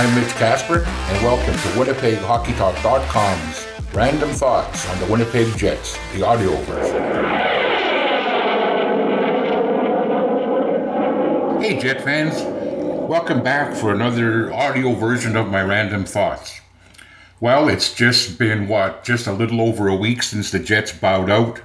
I'm Mitch Casper, and welcome to WinnipegHockeyTalk.com's Random Thoughts on the Winnipeg Jets, the audio version. Hey, Jet fans. Welcome back for another audio version of my Random Thoughts. Well, it's just been, what, just a little over a week since the Jets bowed out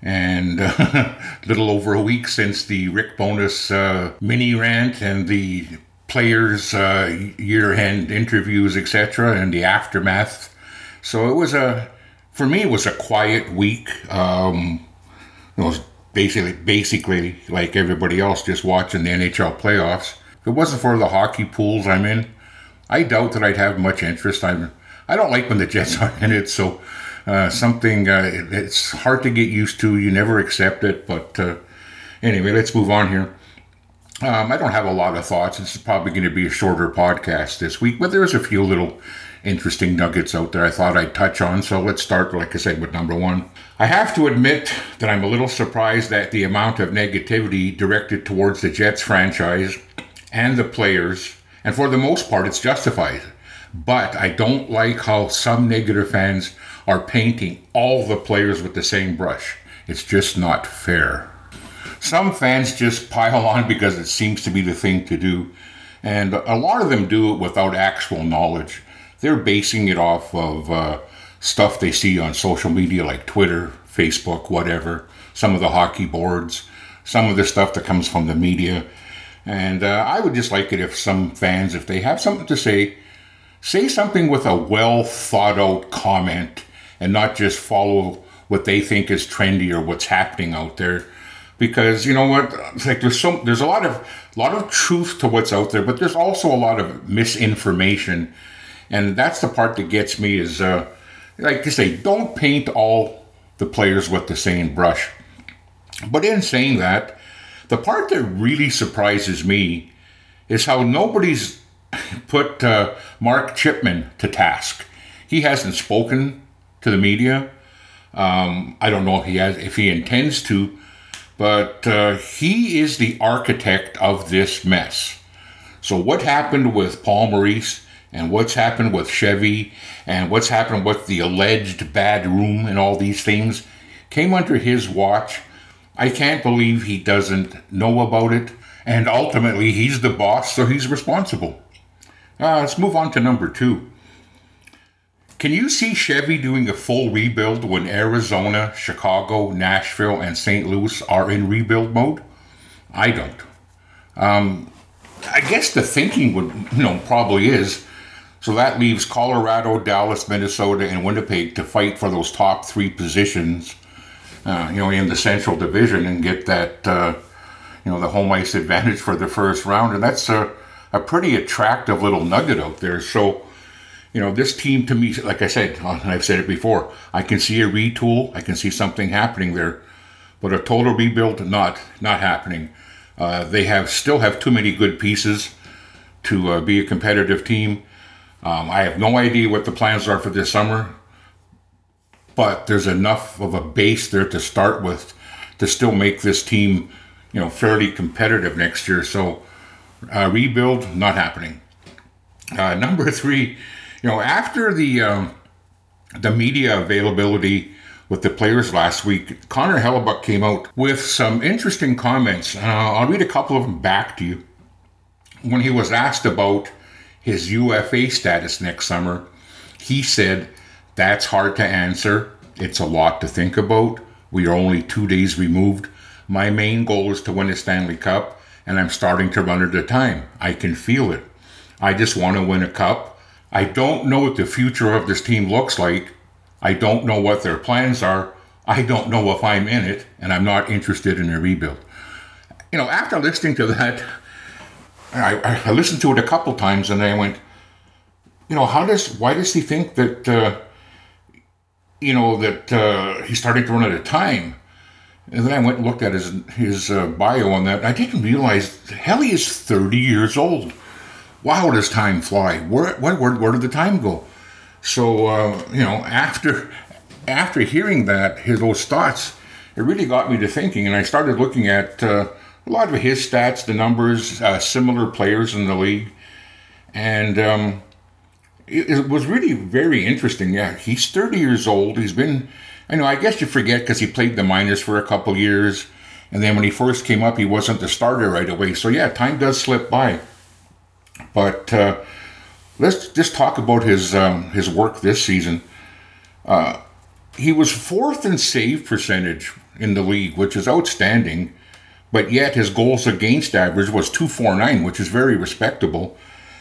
and a little over a week since the Rick Bowness uh, mini rant and the players' uh, year-end interviews, etc., and the aftermath. So it was a, for me, it was a quiet week. Um, it was basically, basically like everybody else, just watching the NHL playoffs. If it wasn't for the hockey pools I'm in, I doubt that I'd have much interest. I'm, I don't like when the Jets are in it, so uh, something uh, it's hard to get used to. You never accept it, but uh, anyway, let's move on here. Um, I don't have a lot of thoughts. It's probably going to be a shorter podcast this week, but there's a few little interesting nuggets out there I thought I'd touch on. So let's start, like I said, with number one. I have to admit that I'm a little surprised at the amount of negativity directed towards the Jets franchise and the players, and for the most part, it's justified. But I don't like how some negative fans are painting all the players with the same brush. It's just not fair. Some fans just pile on because it seems to be the thing to do, and a lot of them do it without actual knowledge. They're basing it off of uh, stuff they see on social media like Twitter, Facebook, whatever, some of the hockey boards, some of the stuff that comes from the media. And uh, I would just like it if some fans, if they have something to say, say something with a well thought out comment and not just follow what they think is trendy or what's happening out there because you know what it's like there's so there's a lot of a lot of truth to what's out there but there's also a lot of misinformation. And that's the part that gets me is uh, like you say don't paint all the players with the same brush. But in saying that the part that really surprises me is how nobody's put uh, mark chipman to task. He hasn't spoken to the media. Um, i don't know if he has if he intends to but uh, he is the architect of this mess. So, what happened with Paul Maurice and what's happened with Chevy and what's happened with the alleged bad room and all these things came under his watch. I can't believe he doesn't know about it. And ultimately, he's the boss, so he's responsible. Uh, let's move on to number two. Can you see Chevy doing a full rebuild when Arizona, Chicago, Nashville, and St. Louis are in rebuild mode? I don't. Um, I guess the thinking would, you know, probably is. So that leaves Colorado, Dallas, Minnesota, and Winnipeg to fight for those top three positions, uh, you know, in the Central Division and get that, uh, you know, the home ice advantage for the first round. And that's a, a pretty attractive little nugget out there. So, you know, this team to me, like I said, uh, and I've said it before, I can see a retool, I can see something happening there, but a total rebuild, not not happening. Uh, they have still have too many good pieces to uh, be a competitive team. Um, I have no idea what the plans are for this summer, but there's enough of a base there to start with to still make this team, you know, fairly competitive next year. So, uh, rebuild not happening. Uh, number three you know, after the um, the media availability with the players last week, Connor Hellebuyck came out with some interesting comments. Uh, I'll read a couple of them back to you. When he was asked about his UFA status next summer, he said, That's hard to answer. It's a lot to think about. We are only two days removed. My main goal is to win a Stanley Cup, and I'm starting to run out of time. I can feel it. I just want to win a cup. I don't know what the future of this team looks like. I don't know what their plans are. I don't know if I'm in it, and I'm not interested in a rebuild. You know, after listening to that, I, I listened to it a couple times, and I went, you know, how does why does he think that uh, you know that uh, he's starting to run out of time? And then I went and looked at his his uh, bio on that. I didn't realize hell, he is thirty years old wow, does time fly? Where, where, where, where did the time go? So, uh, you know, after after hearing that, his, those thoughts, it really got me to thinking, and I started looking at uh, a lot of his stats, the numbers, uh, similar players in the league, and um, it, it, was really very interesting. Yeah, he's 30 years old. He's been, I know, I guess you forget because he played the minors for a couple years, and then when he first came up, he wasn't the starter right away. So yeah, time does slip by. But uh, let's just talk about his um, his work this season. Uh, he was fourth in save percentage in the league, which is outstanding. But yet his goals against average was 249, which is very respectable.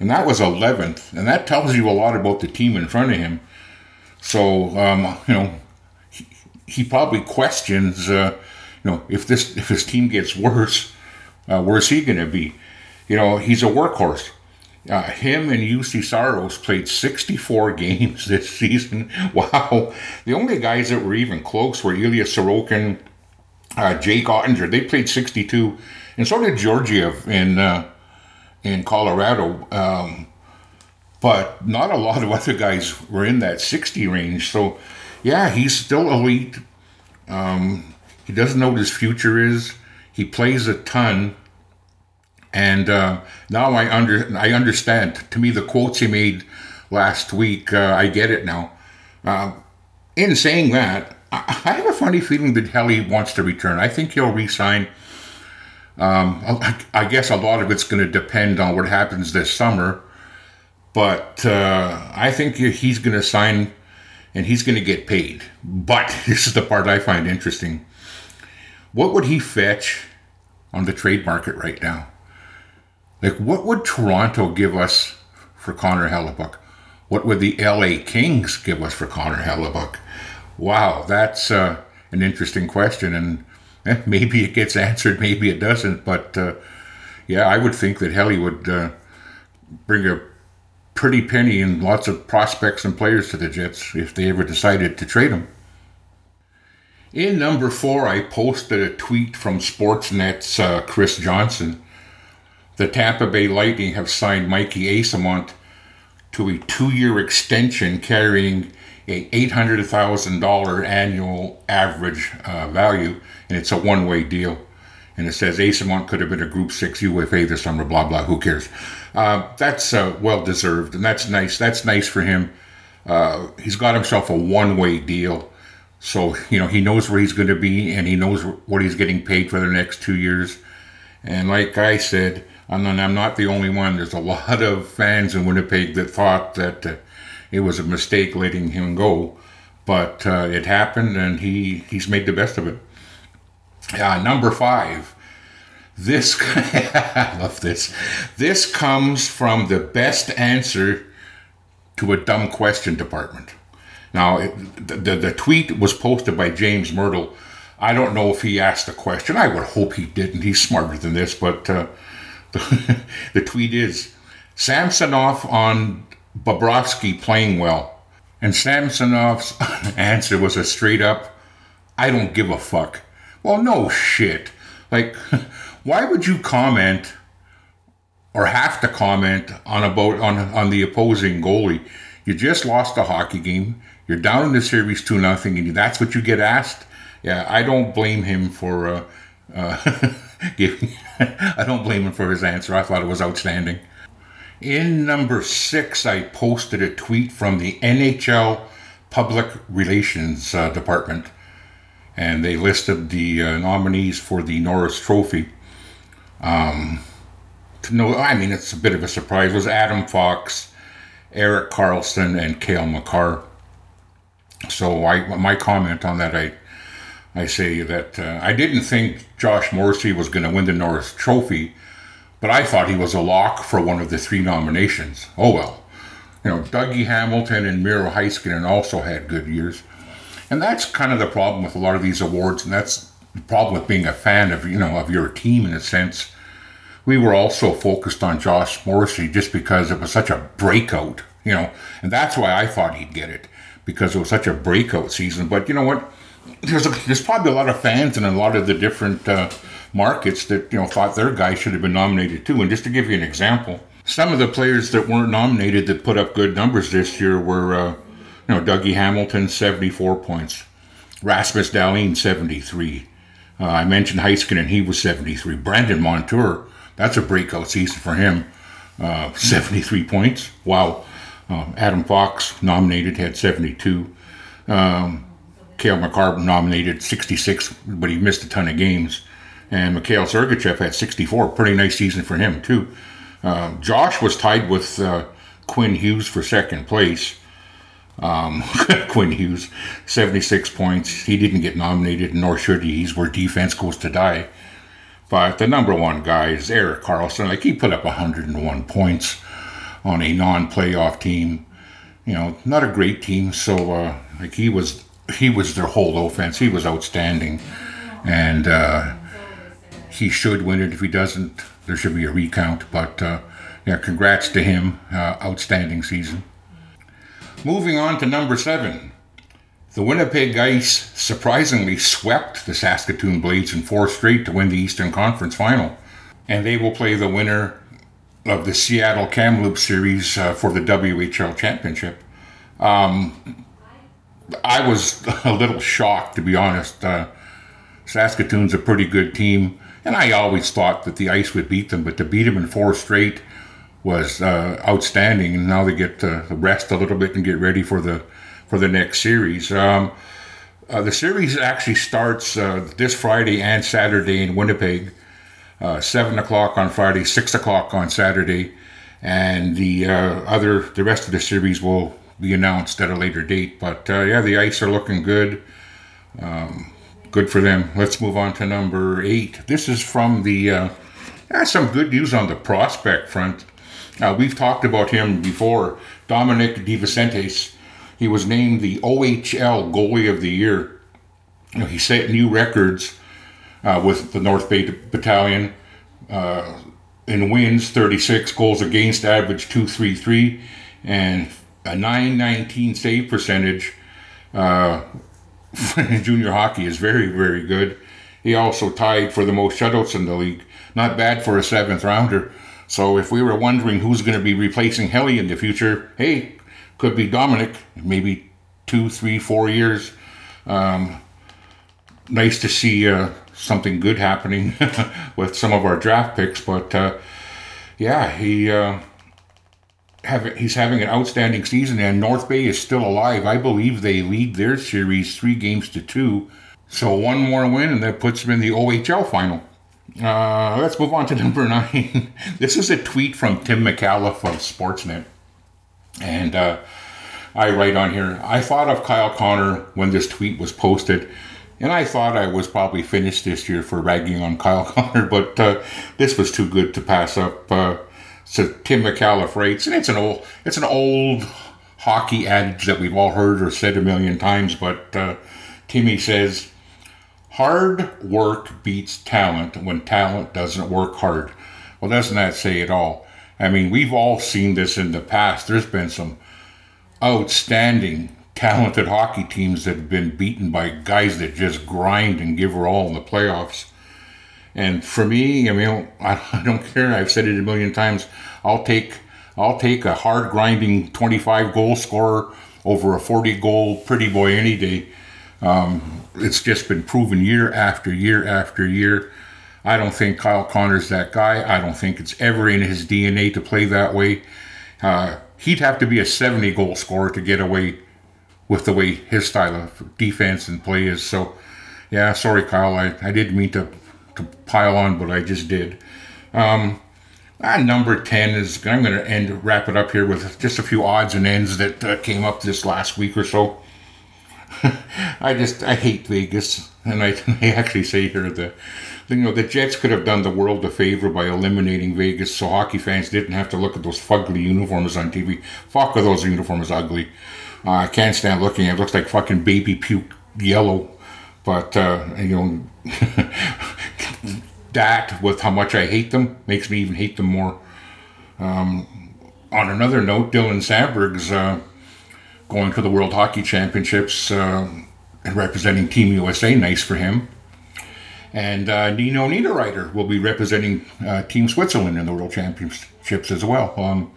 And that was 11th. And that tells you a lot about the team in front of him. So, um, you know, he, he probably questions, uh, you know, if this if his team gets worse, uh, where's he going to be? You know, he's a workhorse. Uh, him and Juuse Saros played 64 games this season. Wow. The only guys that were even close were Ilya Sorokin, uh, Jake Oettinger. They played 62. And so did Georgiev in, uh, in Colorado. Um, but not a lot of other guys were in that 60 range. So, yeah, he's still elite. Um, he doesn't know what his future is. He plays a ton. And uh, now I under I understand. To me, the quotes he made last week, uh, I get it now. Uh, in saying that, I, have a funny feeling that Helly wants to return. I think he'll resign. Um, I, I, guess a lot of it's going to depend on what happens this summer, but uh, I think he's going to sign and he's going to get paid. But this is the part I find interesting. What would he fetch on the trade market right now? Like, what would Toronto give us for Connor Hellebuyck? What would the LA Kings give us for Connor Hellebuyck? Wow, that's uh, an interesting question, and eh, maybe it gets answered, maybe it doesn't. But uh, yeah, I would think that Helly would uh, bring a pretty penny and lots of prospects and players to the Jets if they ever decided to trade them. In number four, I posted a tweet from Sportsnet's uh, Chris Johnson the Tampa Bay Lightning have signed Mikey Eyssimont to a two-year extension carrying a $800,000 annual average uh, value, and it's a one-way deal. And it says Eyssimont could have been a Group 6 UFA this summer, blah, blah, who cares? Uh, that's uh, well-deserved, and that's nice. That's nice for him. Uh, he's got himself a one-way deal. So, you know, he knows where he's going to be, and he knows what he's getting paid for the next two years. And like I said, and then I'm not the only one. There's a lot of fans in Winnipeg that thought that uh, it was a mistake letting him go, but uh, it happened, and he he's made the best of it. Uh, number five. This I love this. This comes from the best answer to a dumb question department. Now, it, the, the, tweet was posted by James Mirtle. I don't know if he asked the question. I would hope he didn't. He's smarter than this, but uh, the, tweet is Samsonov on Bobrovsky playing well. And Samsonov's answer was a straight up, I don't give a fuck. Well, no shit. Like, why would you comment or have to comment on about on on the opposing goalie? You just lost a hockey game. You're down in the series two nothing, and that's what you get asked. Yeah, I don't blame him for uh, uh, I don't blame him for his answer. I thought it was outstanding. In number six, I posted a tweet from the NHL Public Relations uh, Department, and they listed the uh, nominees for the Norris Trophy. Um, know, I mean, it's a bit of a surprise. It was Adam Fox, Erik Karlsson, and Cale Makar. So I, my comment on that, I I say that uh, I didn't think Josh Morrissey was going to win the Norris Trophy, but I thought he was a lock for one of the three nominations. Oh well. You know, Dougie Hamilton and Miro Heiskanen also had good years. And that's kind of the problem with a lot of these awards, and that's the problem with being a fan of, you know, of your team in a sense. We were also focused on Josh Morrissey just because it was such a breakout, you know, and that's why I thought he'd get it, because it was such a breakout season. But you know what? There's a, there's probably a lot of fans in a lot of the different uh, markets that you know thought their guy should have been nominated too. And just to give you an example, some of the players that weren't nominated that put up good numbers this year were uh, you know Dougie Hamilton 74 points, Rasmus Dahlin 73. Uh, I mentioned Heiskanen, he was 73. Brandon Montour, that's a breakout season for him. uh, 73 points. Wow. Um, Adam Fox nominated had 72. Um, Cale Makar nominated 66, but he missed a ton of games. And Mikhail Sergachev had 64. Pretty nice season for him, too. Uh, Josh was tied with uh, Quinn Hughes for second place. Um, Quinn Hughes, 76 points. He didn't get nominated, nor should he. He's where defense goes to die. But the number one guy is Erik Karlsson. Like, he put up 101 points on a non playoff team. You know, not a great team. So, uh, like, he was. He was their whole offense. He was outstanding, and uh, he should win it. If he doesn't, there should be a recount. But uh, yeah, congrats to him. Uh, outstanding season. Moving on to number seven. The Winnipeg Ice surprisingly swept the Saskatoon Blades in four straight to win the Eastern Conference final. And they will play the winner of the Seattle Kamloops series uh, for the WHL championship. Um, I was a little shocked, to be honest. Uh, Saskatoon's a pretty good team, and I always thought that the Ice would beat them, but to beat them in four straight was uh, outstanding. And now they get to rest a little bit and get ready for the for the next series. Um, uh, the series actually starts uh, this Friday and Saturday in Winnipeg. Uh, seven o'clock on Friday, six o'clock on Saturday, and the uh, other the rest of the series will be announced at a later date. But uh, yeah, the ice are looking good. Um, good for them. Let's move on to number eight. This is from the. Uh, some good news on the prospect front. Uh, we've talked about him before. Domenic DiVincentiis. He was named the OHL Goalie of the Year. You know, he set new records uh, with the North Bay Battalion uh, in wins, 36 goals against, average 233, and a 919 save percentage. Uh, in junior hockey is very, very good. He also tied for the most shutouts in the league. Not bad for a seventh rounder. So if we were wondering who's going to be replacing Helly in the future, hey, could be Domenic, maybe two, three, four years. Um, nice to see uh, something good happening with some of our draft picks, but uh, yeah, he uh, have, he's having an outstanding season, and North Bay is still alive. I believe they lead their series three games to two. So one more win, and that puts them in the OHL final. Uh, let's move on to number nine. this is a tweet from Tim Micallef of Sportsnet. And uh, I write on here I thought of Kyle Connor when this tweet was posted. And I thought I was probably finished this year for ragging on Kyle Connor, but uh, this was too good to pass up. So Tim Micallef rates, and it's an old, it's an old hockey adage that we've all heard or said a million times, but uh, Timmy says, Hard work beats talent when talent doesn't work hard. Well, doesn't that say it all? I mean, we've all seen this in the past. There's been some outstanding, talented hockey teams that have been beaten by guys that just grind and give her all in the playoffs. And for me, I mean, I don't care. I've said it a million times. I'll take I'll take a hard grinding 25 goal scorer over a 40 goal pretty boy any day. Um, it's just been proven year after year after year. I don't think Kyle Connor's that guy. I don't think it's ever in his DNA to play that way. Uh, he'd have to be a 70 goal scorer to get away with the way his style of defense and play is. So, yeah, sorry, Kyle. I, I didn't mean to, to pile on, what I just did. Um, number 10 is, I'm going to end wrap it up here with just a few odds and ends that uh, came up this last week or so. I just I hate Vegas, and I, I actually say here that you know the Jets could have done the world a favor by eliminating Vegas, so hockey fans didn't have to look at those fugly uniforms on TV. Fuck, are those uniforms ugly? Uh, I can't stand looking it. Looks like fucking baby puke yellow. But uh, you know that with how much I hate them makes me even hate them more. Um, on another note, Dylan Samberg's. Uh, going to the World Hockey Championships uh, and representing Team USA. Nice for him. And uh, Nino Niederreiter will be representing uh, Team Switzerland in the World Championships as well. Um,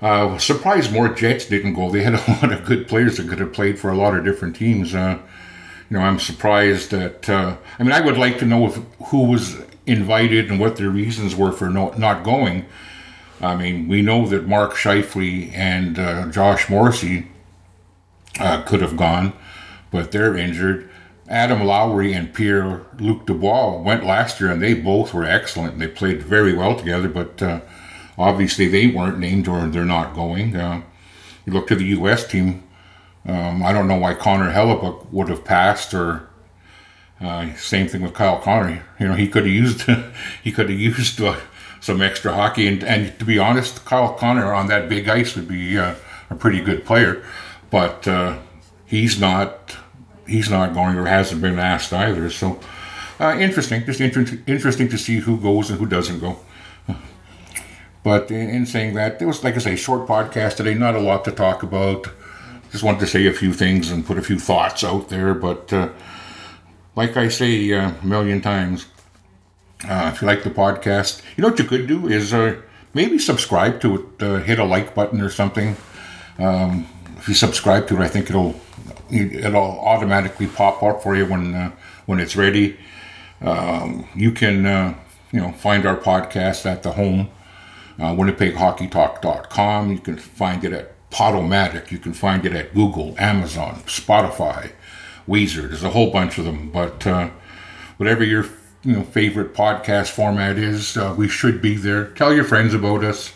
uh, surprised more Jets didn't go. They had a lot of good players that could have played for a lot of different teams. Uh, you know, I'm surprised that. Uh, I mean, I would like to know if, who was invited and what their reasons were for no, not going. I mean, we know that Mark Scheifele and uh, Josh Morrissey uh, could have gone, but they're injured. Adam Lowry and Pierre Luc Dubois went last year, and they both were excellent. They played very well together, but uh, obviously they weren't named or they're not going. Uh, you look to the U.S. team. Um, I don't know why Connor Hellebuyck would have passed, or uh, same thing with Kyle Connor. You know, he could have used he could have used uh, some extra hockey, and, and to be honest, Kyle Connor on that big ice would be uh, a pretty good player, but uh, he's not he's not going or hasn't been asked either. So uh, interesting, just inter- interesting to see who goes and who doesn't go. But in, in, saying that, it was like I say, short podcast today, not a lot to talk about. Just wanted to say a few things and put a few thoughts out there. But uh, like I say uh, a million times, uh, if you like the podcast, you know what you could do is uh, maybe subscribe to it, uh, hit a like button or something. Um, if you subscribe to it, I think it'll it'll automatically pop up for you when uh, when it's ready. Um, you can you know find our podcast at the home uh, winnipeghockeytalk.com. You can find it at Podomatic. You can find it at Google, Amazon, Spotify, Weezer. There's a whole bunch of them. But uh, whatever your you know favorite podcast format is, uh, we should be there. Tell your friends about us.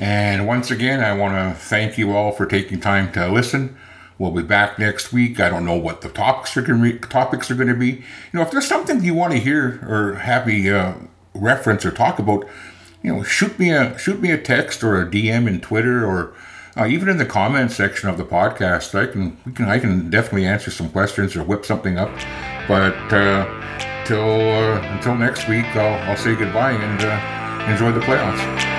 And once again, I want to thank you all for taking time to listen. We'll be back next week. I don't know what the topics are going to be, topics are going to be. You know, if there's something you want to hear or have me uh, reference or talk about, you know, shoot me a shoot me a text or a DM in Twitter or uh, even in the comments section of the podcast. I can we can I can definitely answer some questions or whip something up. But uh, till uh, until next week, I'll, I'll say goodbye and uh, enjoy the playoffs.